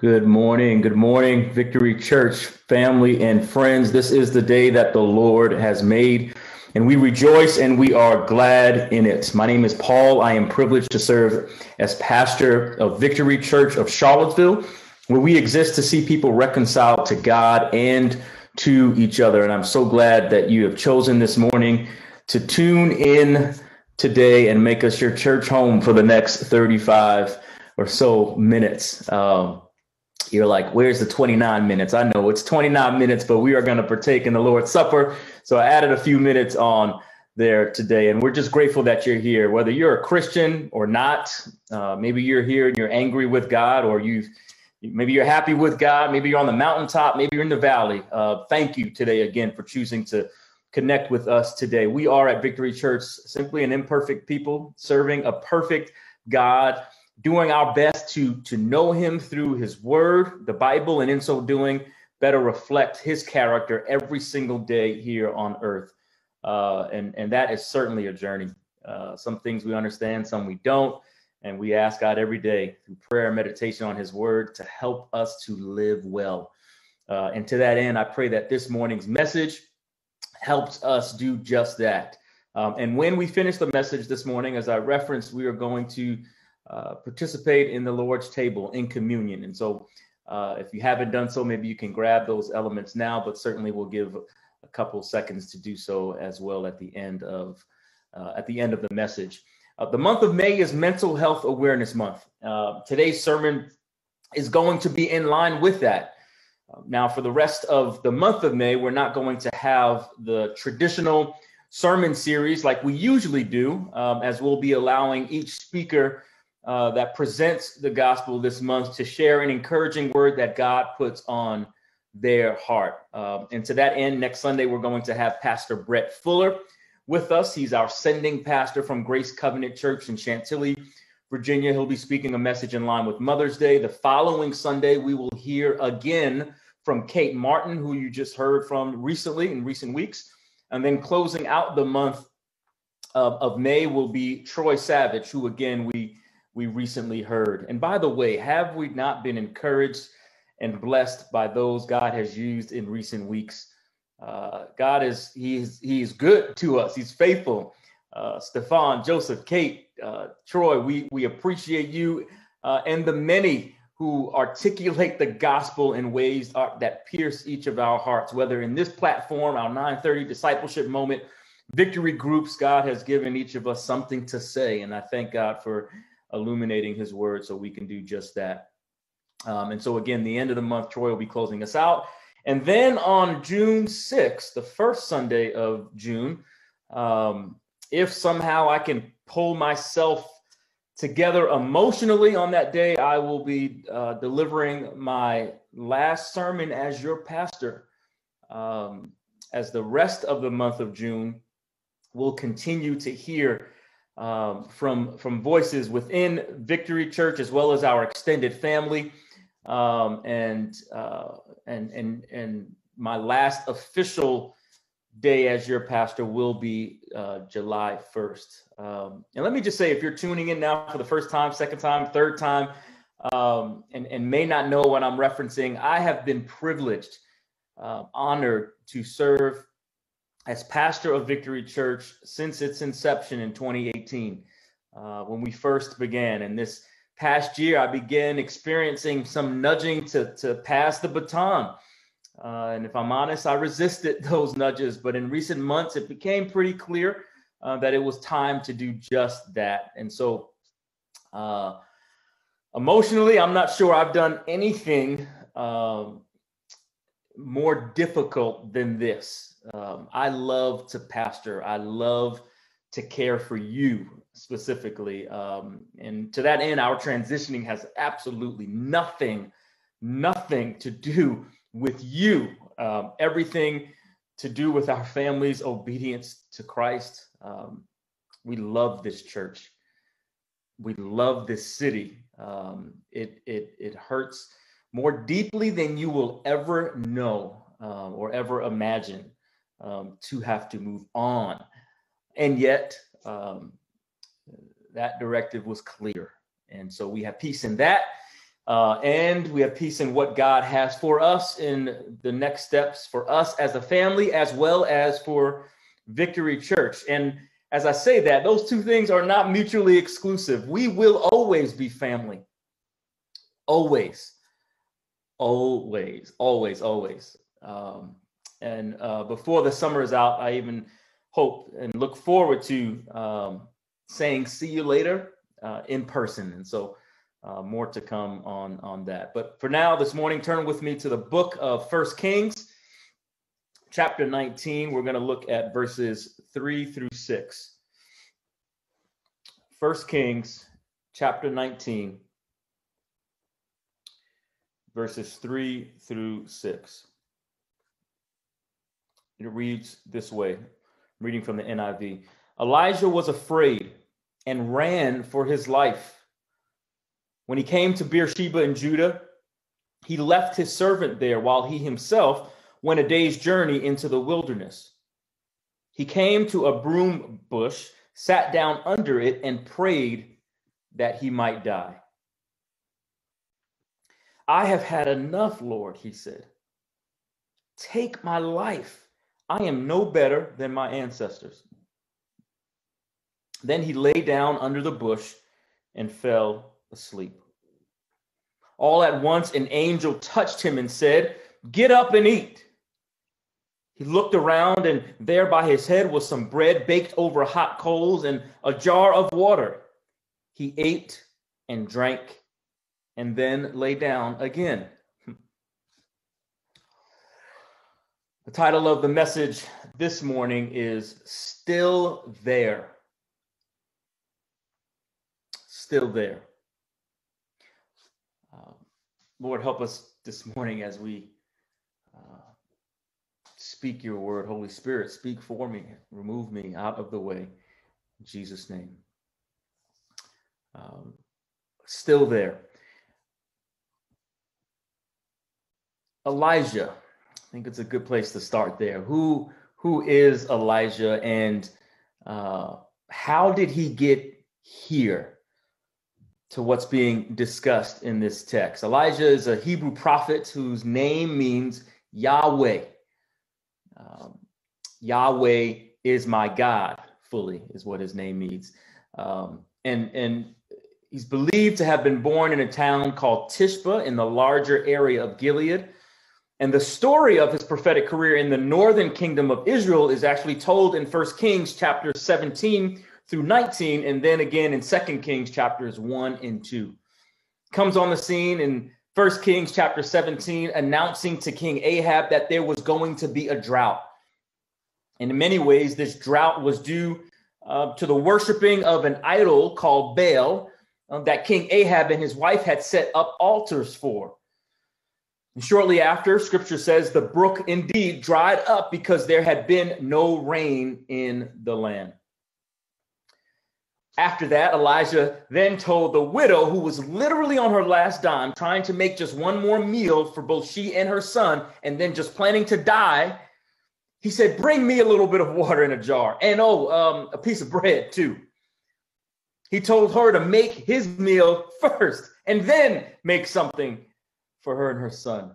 Good morning. Good morning, Victory Church family and friends. This is the day that the Lord has made, and we rejoice and we are glad in it. My name is Paul. I am privileged to serve as pastor of Victory Church of Charlottesville, where we exist to see people reconciled to God and to each other. And I'm so glad that you have chosen this morning to tune in today and make us your church home for the next 35 or so minutes. Um, you're like, where's the 29 minutes? I know it's 29 minutes, but we are going to partake in the Lord's Supper. So I added a few minutes on there today. And we're just grateful that you're here, whether you're a Christian or not. Uh, maybe you're here and you're angry with God, or you've maybe you're happy with God. Maybe you're on the mountaintop. Maybe you're in the valley. Uh, thank you today again for choosing to connect with us today. We are at Victory Church simply an imperfect people serving a perfect God doing our best to to know him through his word the bible and in so doing better reflect his character every single day here on earth. Uh, and and that is certainly a journey. Uh, some things we understand some we don't. And we ask god every day through prayer and meditation on his word to help us to live well. Uh, and to that end i pray that this morning's message helps us do just that. Um, and when we finish the message this morning as i referenced we are going to uh, participate in the Lord's table in communion. And so, uh, if you haven't done so, maybe you can grab those elements now, but certainly we'll give a couple seconds to do so as well at the end of uh, at the end of the message. Uh, the month of May is Mental Health Awareness Month. Uh, today's sermon is going to be in line with that. now, for the rest of the month of May, we're not going to have the traditional sermon series like we usually do, um, as we'll be allowing each speaker uh, that presents the gospel this month to share an encouraging word that God puts on their heart. Um, and to that end, next Sunday, we're going to have Pastor Brett Fuller with us. He's our sending pastor from Grace Covenant Church in Chantilly, Virginia. He'll be speaking a message in line with Mother's Day. The following Sunday, we will hear again from Kate Martin, who you just heard from recently in recent weeks. And then closing out the month of, of May will be Troy Savage, who again we we recently heard. And by the way, have we not been encouraged and blessed by those God has used in recent weeks? Uh, God is he's he's good to us. He's faithful. Uh, Stefan, Joseph, Kate, uh, Troy, we we appreciate you uh, and the many who articulate the gospel in ways that pierce each of our hearts. Whether in this platform, our 9:30 discipleship moment, victory groups, God has given each of us something to say, and I thank God for illuminating his word so we can do just that. Um, and so, again, the end of the month, Troy will be closing us out. And then on June 6th, the first Sunday of June, um, if somehow I can pull myself together emotionally on that day, I will be uh, delivering my last sermon as your pastor. Um, as the rest of the month of June will continue to hear um, from from voices within Victory Church as well as our extended family, um, and uh, and and and my last official day as your pastor will be uh, July 1st. Um, and let me just say, if you're tuning in now for the first time, second time, third time, um, and, and may not know what I'm referencing, I have been privileged, uh, honored to serve as pastor of Victory Church since its inception in 2018, uh, when we first began. And this past year, I began experiencing some nudging to, to pass the baton. Uh, and if I'm honest, I resisted those nudges. But in recent months, it became pretty clear uh, that it was time to do just that. And so, uh, emotionally, I'm not sure I've done anything um, more difficult than this. Um, I love to pastor. I love to care for you specifically. Um, and to that end, our transitioning has absolutely nothing, nothing to do with you. Um, everything to do with our family's obedience to Christ. Um, we love this church. We love this city. Um, it it it hurts more deeply than you will ever know um, or ever imagine um, to have to move on. And yet, um, that directive was clear. And so we have peace in that. Uh, and we have peace in what God has for us in the next steps for us as a family, as well as for Victory Church. And as I say that, those two things are not mutually exclusive. We will always be family. Always. Always, always, always. Um, and uh, before the summer is out, I even hope and look forward to um, saying see you later uh, in person. And so uh, more to come on, on that. But for now, this morning, turn with me to the book of First Kings, chapter 19. We're going to look at verses 3 through 6. First Kings, chapter 19, verses 3 through 6. It reads this way, I'm reading from the NIV. Elijah was afraid and ran for his life. When he came to Beersheba in Judah, he left his servant there while he himself went a day's journey into the wilderness. He came to a broom bush, sat down under it, and prayed that he might die. I have had enough, Lord, he said. Take my life. I am no better than my ancestors. Then he lay down under the bush and fell asleep. All at once, an angel touched him and said, Get up and eat. He looked around, and there by his head was some bread baked over hot coals and a jar of water. He ate and drank and then lay down again. The title of the message this morning is Still There. Still There. Uh, Lord, help us this morning as we uh, speak your word. Holy Spirit, speak for me. Remove me out of the way. In Jesus' name. Um, still there. Elijah think it's a good place to start there. Who who is Elijah and uh, how did he get here to what's being discussed in this text? Elijah is a Hebrew prophet whose name means Yahweh. Um, Yahweh is my God, fully is what his name means. Um, and and he's believed to have been born in a town called Tishba in the larger area of Gilead. And the story of his prophetic career in the northern kingdom of Israel is actually told in First Kings chapter 17 through 19, and then again in Second Kings chapters 1 and 2. Comes on the scene in First Kings chapter 17, announcing to King Ahab that there was going to be a drought. And in many ways, this drought was due uh, to the worshiping of an idol called Baal uh, that King Ahab and his wife had set up altars for. And shortly after, scripture says the brook indeed dried up because there had been no rain in the land. After that, Elijah then told the widow, who was literally on her last dime, trying to make just one more meal for both she and her son, and then just planning to die, he said, Bring me a little bit of water in a jar, and oh, um, a piece of bread too. He told her to make his meal first and then make something for her and her son.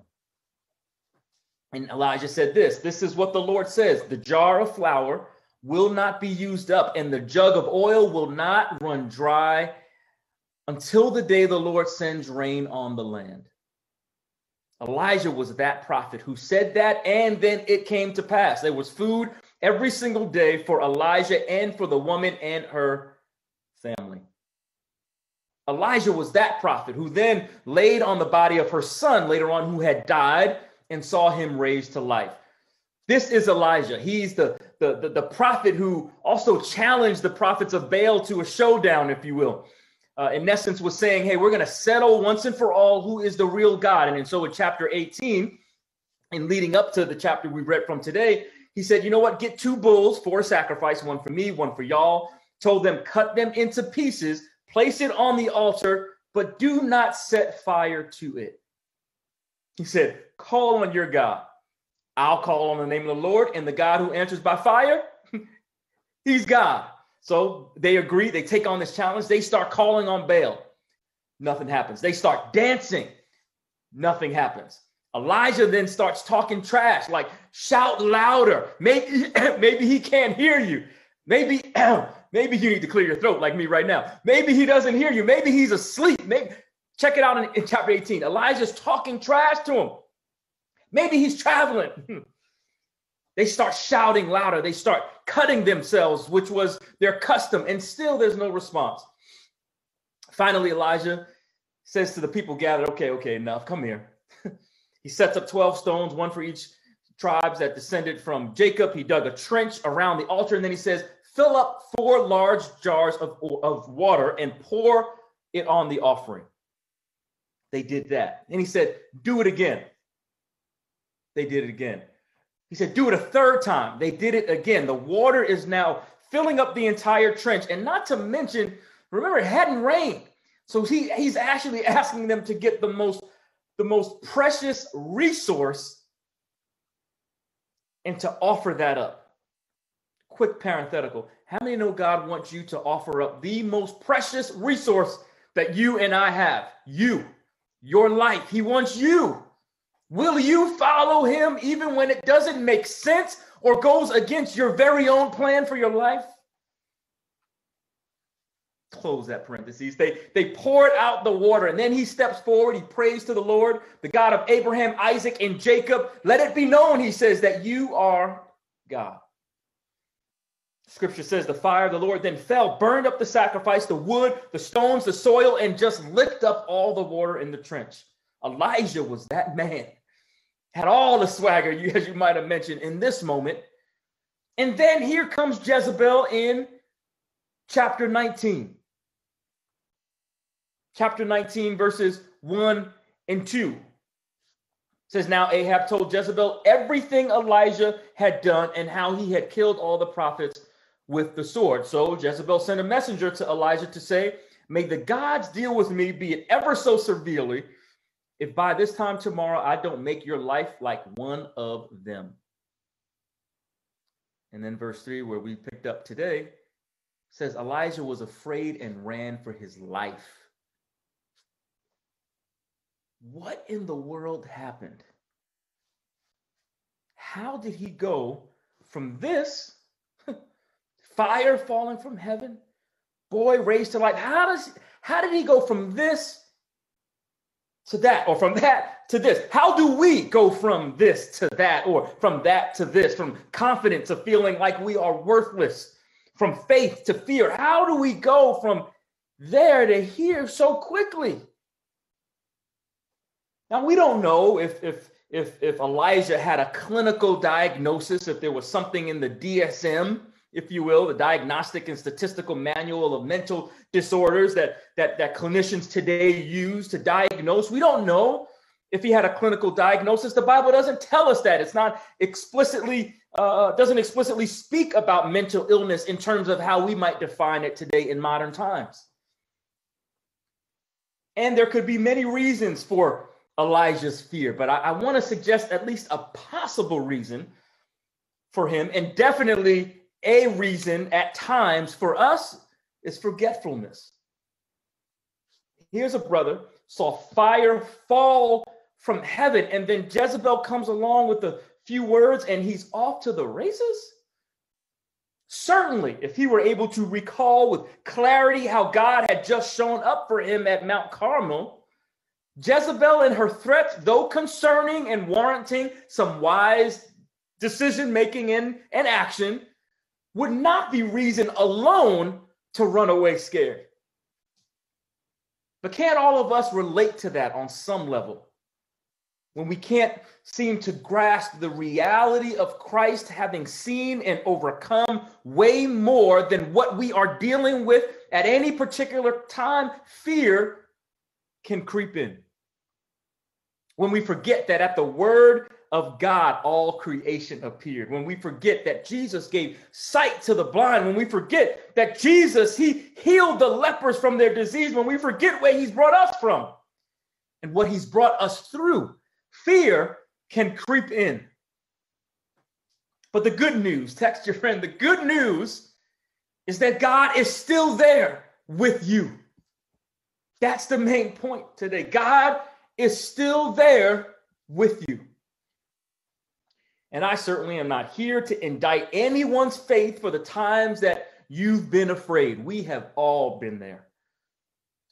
And Elijah said this This is what the Lord says the jar of flour will not be used up, and the jug of oil will not run dry until the day the Lord sends rain on the land. Elijah was that prophet who said that, and then it came to pass. There was food every single day for Elijah and for the woman and her family. Elijah was that prophet who then laid on the body of her son later on, who had died, and saw him raised to life. This is Elijah. He's the, the, the, the prophet who also challenged the prophets of Baal to a showdown, if you will. Uh, in essence, was saying, hey, we're going to settle once and for all who is the real God. And, and so in chapter 18, and leading up to the chapter we read from today, he said, you know what? Get two bulls for a sacrifice, one for me, one for y'all. Told them, cut them into pieces Place it on the altar, but do not set fire to it. He said, Call on your God. I'll call on the name of the Lord, and the God who answers by fire, he's God. So they agree, they take on this challenge, they start calling on Baal. Nothing happens. They start dancing. Nothing happens. Elijah then starts talking trash, like shout louder. Maybe, maybe he can't hear you. Maybe, maybe you need to clear your throat like me right now. Maybe he doesn't hear you. Maybe he's asleep. Maybe check it out in, in chapter 18. Elijah's talking trash to him. Maybe he's traveling. Hmm. They start shouting louder. They start cutting themselves, which was their custom, and still there's no response. Finally, Elijah says to the people gathered, Okay, okay, enough. Come here. he sets up 12 stones, one for each tribes that descended from Jacob. He dug a trench around the altar, and then he says, Fill up four large jars of, of water and pour it on the offering. They did that. And he said, Do it again. They did it again. He said, Do it a third time. They did it again. The water is now filling up the entire trench. And not to mention, remember, it hadn't rained. So he, he's actually asking them to get the most, the most precious resource and to offer that up. Quick parenthetical. How many know God wants you to offer up the most precious resource that you and I have? You, your life. He wants you. Will you follow him even when it doesn't make sense or goes against your very own plan for your life? Close that parenthesis. They they poured out the water, and then he steps forward. He prays to the Lord, the God of Abraham, Isaac, and Jacob. Let it be known, he says, that you are God. Scripture says the fire of the Lord then fell, burned up the sacrifice, the wood, the stones, the soil, and just licked up all the water in the trench. Elijah was that man. Had all the swagger, as you might have mentioned in this moment. And then here comes Jezebel in chapter 19. Chapter 19, verses 1 and 2. It says, Now Ahab told Jezebel everything Elijah had done and how he had killed all the prophets with the sword. So Jezebel sent a messenger to Elijah to say, May the gods deal with me, be it ever so severely, if by this time tomorrow I don't make your life like one of them. And then verse 3, where we picked up today, says Elijah was afraid and ran for his life. What in the world happened? How did he go from this fire falling from heaven, boy raised to life? How does how did he go from this to that, or from that to this? How do we go from this to that, or from that to this, from confidence to feeling like we are worthless, from faith to fear? How do we go from there to here so quickly? Now we don't know if if if if Elijah had a clinical diagnosis, if there was something in the DSM if you will, the Diagnostic and Statistical Manual of Mental Disorders that, that, that clinicians today use to diagnose. We don't know if he had a clinical diagnosis. The Bible doesn't tell us that. It's not explicitly, uh, doesn't explicitly speak about mental illness in terms of how we might define it today in modern times. And there could be many reasons for Elijah's fear, but I, I want to suggest at least a possible reason for him, and definitely a reason at times for us is forgetfulness. Here's a brother saw fire fall from heaven, and then Jezebel comes along with a few words and he's off to the races. Certainly, if he were able to recall with clarity how God had just shown up for him at Mount Carmel, Jezebel and her threats, though concerning and warranting some wise decision making and, and action, would not be reason alone to run away scared. But can't all of us relate to that on some level? When we can't seem to grasp the reality of Christ having seen and overcome way more than what we are dealing with at any particular time, fear can creep in. When we forget that at the word of God, all creation appeared. When we forget that Jesus gave sight to the blind, when we forget that Jesus, he healed the lepers from their disease, when we forget where he's brought us from and what he's brought us through, fear can creep in. But the good news, text your friend, the good news is that God is still there with you That's the main point today. God is still there with you. And I certainly am not here to indict anyone's faith for the times that you've been afraid. We have all been there.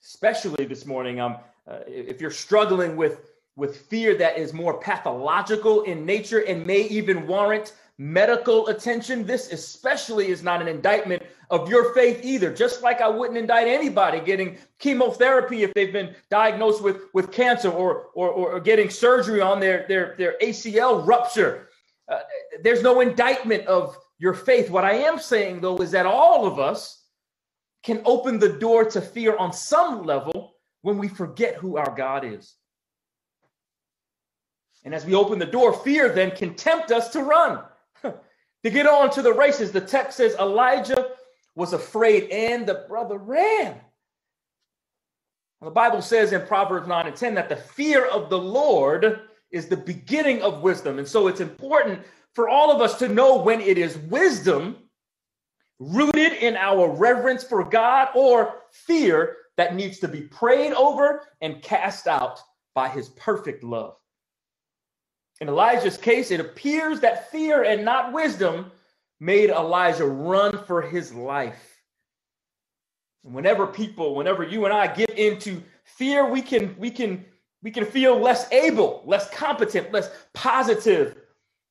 Especially this morning, um, uh, if you're struggling with, with fear that is more pathological in nature and may even warrant medical attention, this especially is not an indictment of your faith either. Just like I wouldn't indict anybody getting chemotherapy if they've been diagnosed with, with cancer or, or, or getting surgery on their, their, their ACL rupture. Uh, there's no indictment of your faith. What I am saying, though, is that all of us can open the door to fear on some level when we forget who our God is. And as we open the door, fear then can tempt us to run. to get on to the races, the text says Elijah was afraid and the brother ran. The Bible says in Proverbs 9 and 10 that the fear of the Lord is the beginning of wisdom. And so it's important for all of us to know when it is wisdom rooted in our reverence for God or fear that needs to be prayed over and cast out by his perfect love. In Elijah's case, it appears that fear and not wisdom made Elijah run for his life. Whenever people, whenever you and I get into fear, we can we can we can feel less able, less competent, less positive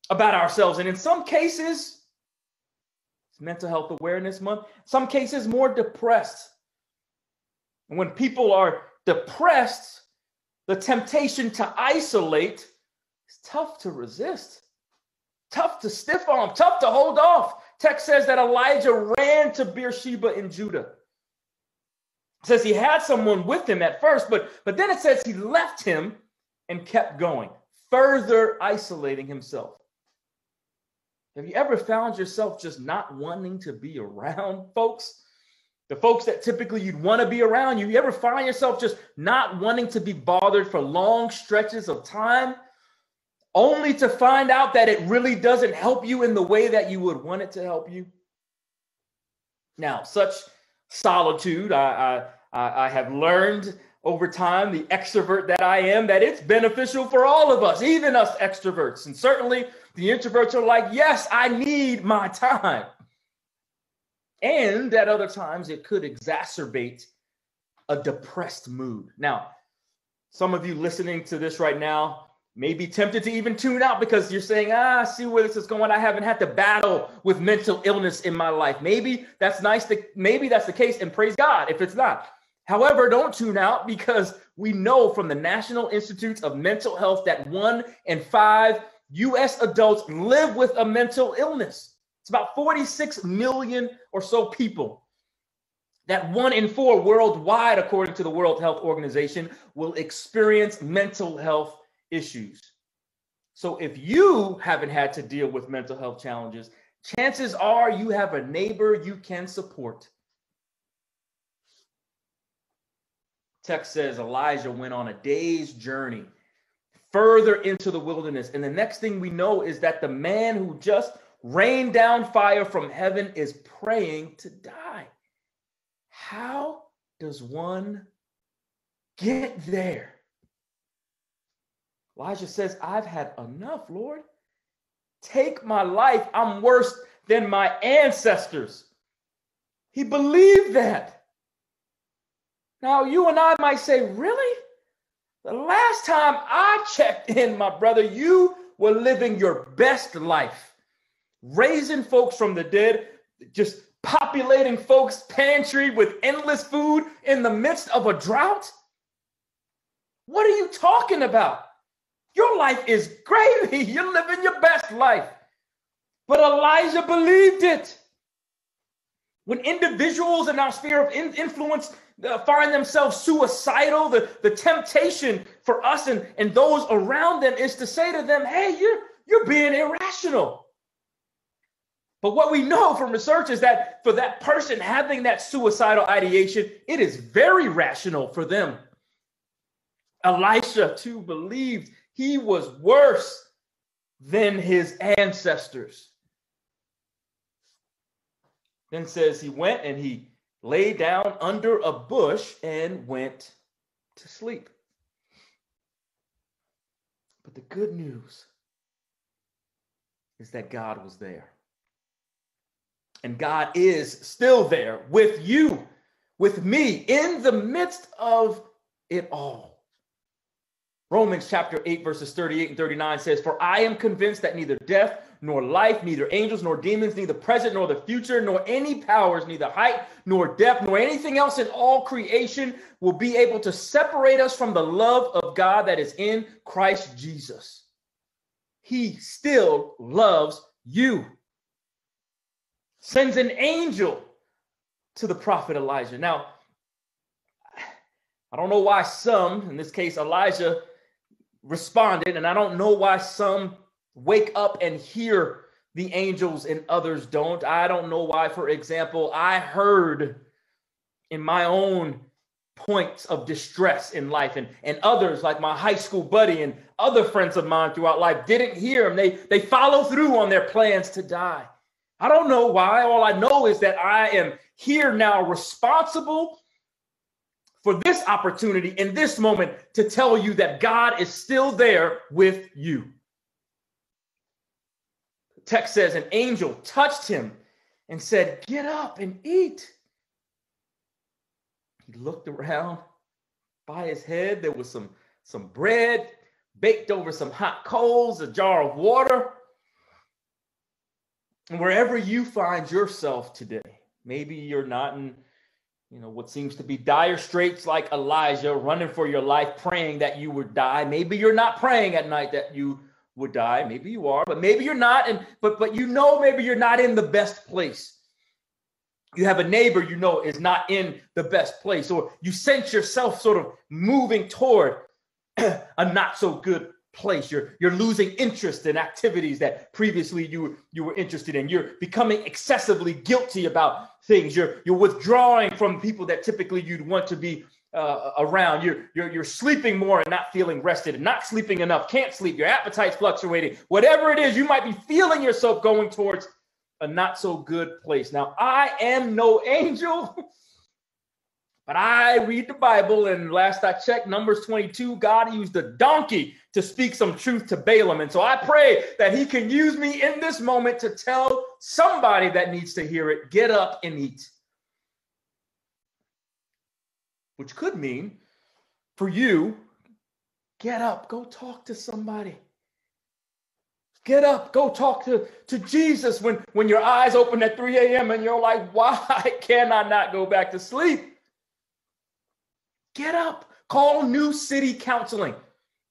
about ourselves. And in some cases, it's mental health awareness month, some cases more depressed. And when people are depressed, the temptation to isolate is tough to resist, tough to stiff arm, tough to hold off. Text says that Elijah ran to Beersheba in Judah. Says he had someone with him at first, but, but then it says he left him and kept going, further isolating himself. Have you ever found yourself just not wanting to be around folks? The folks that typically you'd want to be around, you ever find yourself just not wanting to be bothered for long stretches of time, only to find out that it really doesn't help you in the way that you would want it to help you? Now, such solitude, I, I, I have learned over time, the extrovert that I am, that it's beneficial for all of us, even us extroverts. And certainly the introverts are like, yes, I need my time. And at other times, it could exacerbate a depressed mood. Now, some of you listening to this right now may be tempted to even tune out because you're saying, ah, I see where this is going. I haven't had to battle with mental illness in my life. Maybe that's nice. To, maybe that's the case, and praise God if it's not. However, don't tune out because we know from the National Institutes of Mental Health that one in five US adults live with a mental illness. It's about 46 million or so people. That one in four worldwide, according to the World Health Organization, will experience mental health issues. So if you haven't had to deal with mental health challenges, chances are you have a neighbor you can support. Text says Elijah went on a day's journey further into the wilderness. And the next thing we know is that the man who just rained down fire from heaven is praying to die. How does one get there? Elijah says, I've had enough, Lord. Take my life. I'm worse than my ancestors. He believed that. Now, you and I might say, Really? The last time I checked in, my brother, you were living your best life, raising folks from the dead, just populating folks' pantry with endless food in the midst of a drought. What are you talking about? Your life is gravy. You're living your best life. But Elijah believed it. When individuals in our sphere of influence uh, find themselves suicidal, the, the temptation for us and, and those around them is to say to them, hey, you're, you're being irrational. But what we know from research is that for that person having that suicidal ideation, it is very rational for them. Elisha, too, believed he was worse than his ancestors. Then says he went and he lay down under a bush and went to sleep. But the good news is that God was there. And God is still there with you, with me, in the midst of it all. Romans chapter 8, verses 38 and 39 says, For I am convinced that neither death nor life, neither angels nor demons, neither present nor the future, nor any powers, neither height nor depth, nor anything else in all creation will be able to separate us from the love of God that is in Christ Jesus. He still loves you. Sends an angel to the prophet Elijah. Now, I don't know why some, in this case Elijah, responded, and I don't know why some wake up and hear the angels and others don't. I don't know why, for example, I heard in my own points of distress in life and, and others like my high school buddy and other friends of mine throughout life didn't hear them. They, they follow through on their plans to die. I don't know why. All I know is that I am here now responsible for this opportunity in this moment to tell you that God is still there with you. The text says an angel touched him and said, Get up and eat. He looked around by his head. There was some, some bread baked over some hot coals, a jar of water. And wherever you find yourself today, maybe you're not in you know, what seems to be dire straits like Elijah running for your life, praying that you would die. Maybe you're not praying at night that you would die. Maybe you are, but maybe you're not. And but but you know maybe you're not in the best place. You have a neighbor you know is not in the best place, or you sense yourself sort of moving toward a not so good place. You're you're losing interest in activities that previously you you were interested in. You're becoming excessively guilty about things. You're you're withdrawing from people that typically you'd want to be uh, around. You're, you're you're sleeping more and not feeling rested, and not sleeping enough. Can't sleep. Your appetite's fluctuating. Whatever it is, you might be feeling yourself going towards a not so good place. Now, I am no angel. But I read the Bible, and last I checked, Numbers 22, God used a donkey to speak some truth to Balaam. And so I pray that he can use me in this moment to tell somebody that needs to hear it get up and eat. Which could mean for you, get up, go talk to somebody. Get up, go talk to, to Jesus when, when your eyes open at 3 a.m. and you're like, why can I not go back to sleep? Get up. Call New City Counseling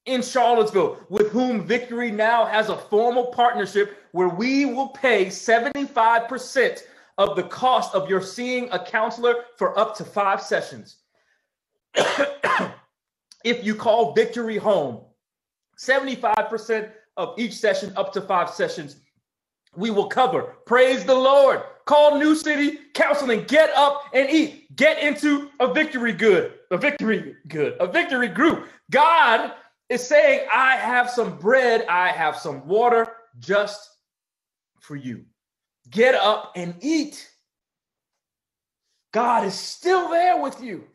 in Charlottesville, with whom Victory now has a formal partnership where we will pay 75% of the cost of your seeing a counselor for up to five sessions. if you call Victory home, 75% of each session, up to five sessions, we will cover. Praise the Lord. Call New City Counseling. Get up and eat. Get into a victory good, a victory good, a victory group. God is saying, I have some bread, I have some water just for you. Get up and eat. God is still there with you.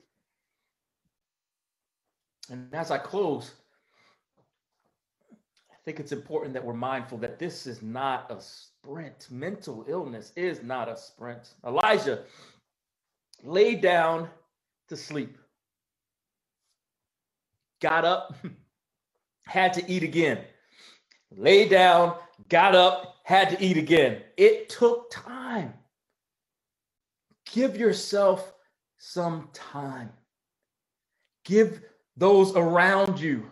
And as I close, I think it's important that we're mindful that this is not a sprint. Mental illness is not a sprint. Elijah laid down to sleep, got up, had to eat again. Lay down, got up, had to eat again. It took time. Give yourself some time. Give those around you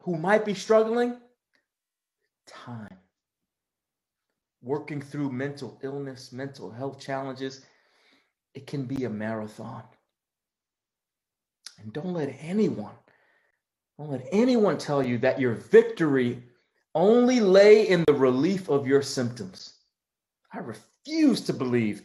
who might be struggling time. Working through mental illness, mental health challenges, it can be a marathon. And don't let anyone don't let anyone tell you that your victory only lay in the relief of your symptoms. I refuse to believe,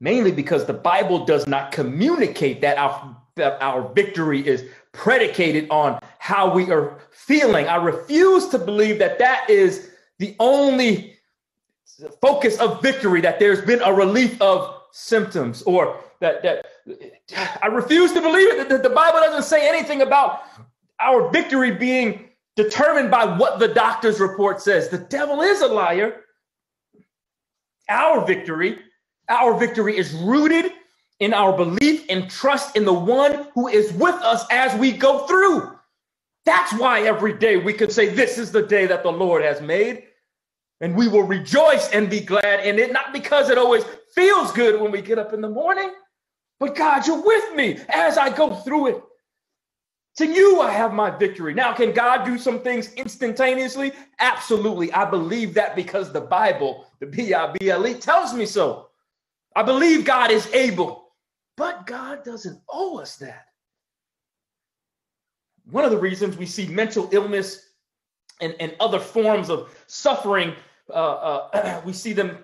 mainly because the Bible does not communicate that our, that our victory is predicated on how we are feeling. I refuse to believe that that is the only focus of victory, that there's been a relief of symptoms or that, that I refuse to believe it. that the Bible doesn't say anything about our victory being determined by what the doctor's report says. The devil is a liar. Our victory, our victory is rooted in our belief and trust in the one who is with us as we go through. That's why every day we can say, This is the day that the Lord has made. And we will rejoice and be glad in it, not because it always feels good when we get up in the morning, but God, you're with me as I go through it. To you, I have my victory. Now, can God do some things instantaneously? Absolutely. I believe that because the Bible, the B I B L E, tells me so. I believe God is able, but God doesn't owe us that. One of the reasons we see mental illness and, and other forms of suffering, uh, uh, we see them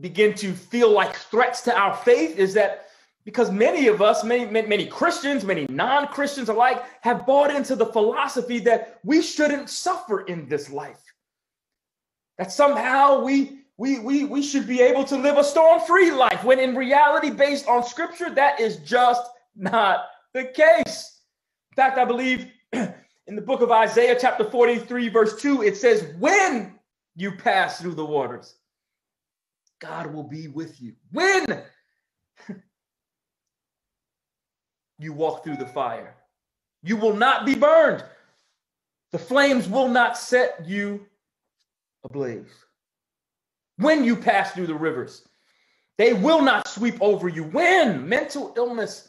begin to feel like threats to our faith is that because many of us, many, many Christians, many non Christians alike, have bought into the philosophy that we shouldn't suffer in this life. That somehow we, we, we, we should be able to live a storm free life, when in reality, based on scripture, that is just not the case. In fact, I believe in the book of Isaiah, chapter 43, verse 2, it says, When you pass through the waters, God will be with you. When you walk through the fire. You will not be burned. The flames will not set you ablaze. When you pass through the rivers, they will not sweep over you. When mental illness,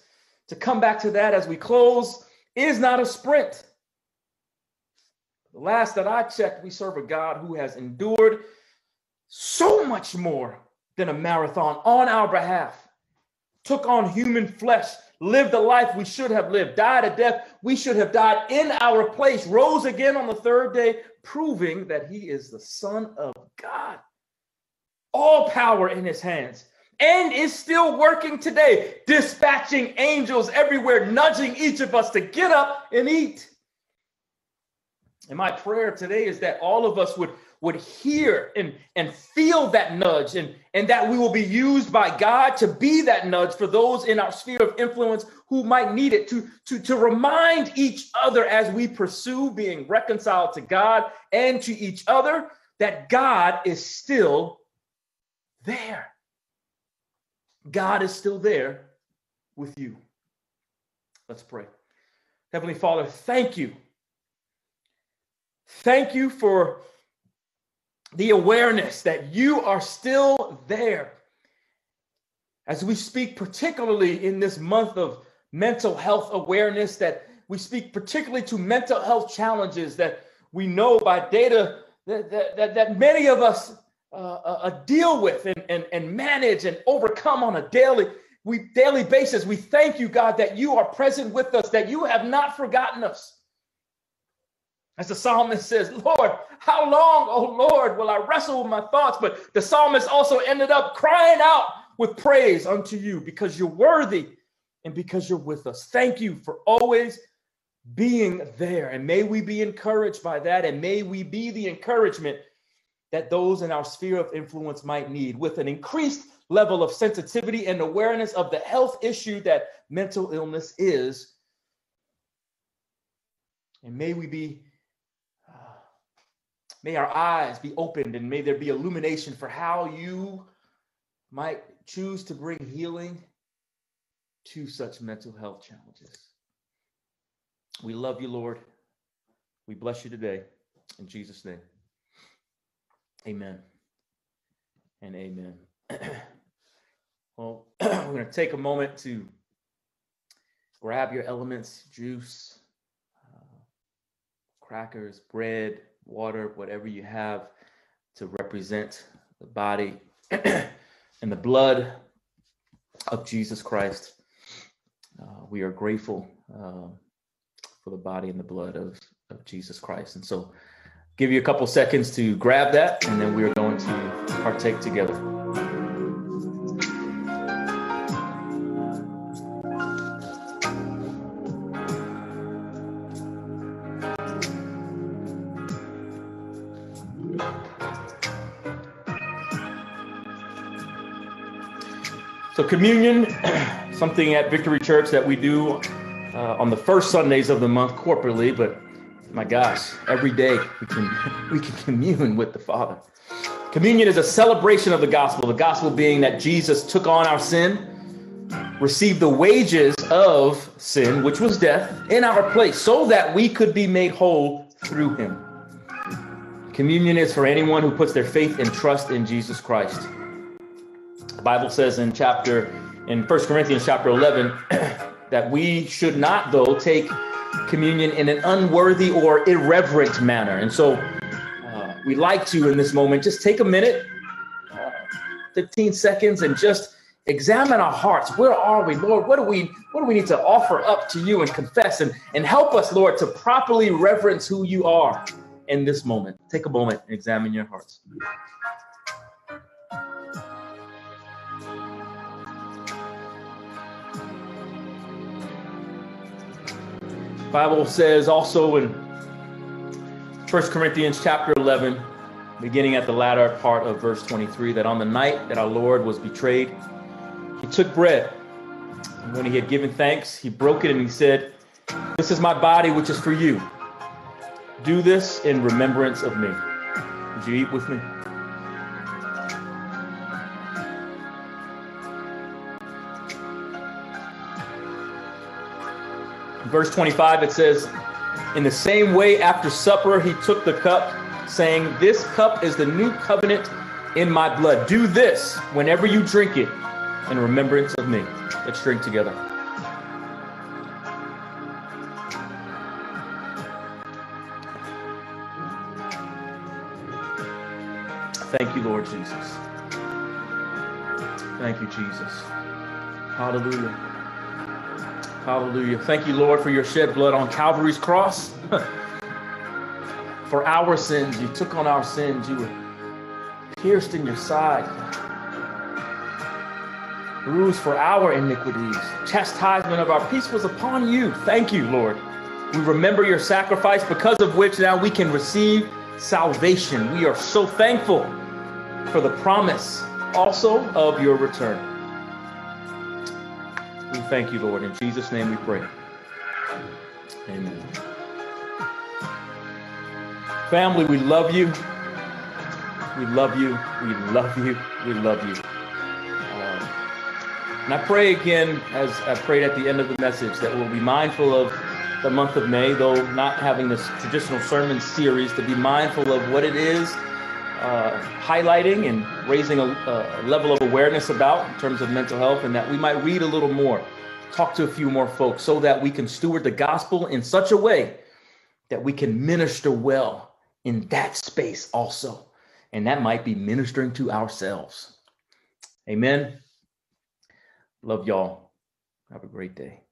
to come back to that as we close, is not a sprint. The last that I checked, we serve a God who has endured so much more than a marathon on our behalf, took on human flesh, lived a life we should have lived, died a death we should have died in our place, rose again on the third day, proving that he is the Son of God. All power in his hands, and is still working today, dispatching angels everywhere, nudging each of us to get up and eat. And my prayer today is that all of us would would hear and, and feel that nudge and, and that we will be used by God to be that nudge for those in our sphere of influence who might need it to, to, to remind each other as we pursue being reconciled to God and to each other that God is still there. God is still there with you. Let's pray. Heavenly Father, thank you. Thank you for the awareness that you are still there. As we speak, particularly in this month of mental health awareness, that we speak particularly to mental health challenges that we know by data that, that, that many of us uh, uh, uh, deal with and, and, and manage and overcome on a daily we daily basis. We thank you, God, that you are present with us, that you have not forgotten us. As the psalmist says, Lord, how long, oh Lord, will I wrestle with my thoughts? But the psalmist also ended up crying out with praise unto you because you're worthy and because you're with us. Thank you for always being there. And may we be encouraged by that. And may we be the encouragement that those in our sphere of influence might need with an increased level of sensitivity and awareness of the health issue that mental illness is. And may we be May our eyes be opened and may there be illumination for how you might choose to bring healing to such mental health challenges. We love you, Lord. We bless you today. In Jesus' name. Amen and amen. well, we're going to take a moment to grab your elements juice, uh, crackers, bread water, whatever you have to represent the body and the blood of Jesus Christ. Uh, we are grateful uh, for the body and the blood of, of Jesus Christ. And so, give you a couple seconds to grab that, and then we are going to partake together. Communion something at Victory Church that we do uh, on the first Sundays of the month corporately, but my gosh, every day we can we can commune with the Father. Communion is a celebration of the gospel, the gospel being that Jesus took on our sin, received the wages of sin, which was death, in our place, so that we could be made whole through him. Communion is for anyone who puts their faith and trust in Jesus Christ. The Bible says in chapter in 1 Corinthians chapter 11 that we should not though take communion in an unworthy or irreverent manner. And so uh, we like to in this moment just take a minute, uh, 15 seconds and just examine our hearts. Where are we, Lord? What do we what do we need to offer up to you and confess and, and help us, Lord, to properly reverence who you are in this moment. Take a moment and examine your hearts. Bible says also in 1 Corinthians chapter 11, beginning at the latter part of verse 23, that on the night that our Lord was betrayed, he took bread. And when he had given thanks, he broke it and he said, This is my body, which is for you. Do this in remembrance of me. Would you eat with me? Verse 25, it says, In the same way, after supper, he took the cup, saying, This cup is the new covenant in my blood. Do this whenever you drink it in remembrance of me. Let's drink together. Thank you, Lord Jesus. Thank you, Jesus. Hallelujah. Hallelujah. Thank you, Lord, for your shed blood on Calvary's cross. for our sins, you took on our sins. You were pierced in your side, bruised for our iniquities. Chastisement of our peace was upon you. Thank you, Lord. We remember your sacrifice, because of which now we can receive salvation. We are so thankful for the promise also of your return. Thank you, Lord. In Jesus' name we pray. Amen. Family, we love you. We love you. We love you. We love you. Um, and I pray again, as I prayed at the end of the message, that we'll be mindful of the month of May, though not having this traditional sermon series, to be mindful of what it is uh, highlighting and raising a, a, level of awareness about in terms of mental health, and that we might read a little more, talk to a few more folks, so that we can steward the gospel in such a way that we can minister well in that space also. And that might be ministering to ourselves. Amen. Love y'all. Have a great day.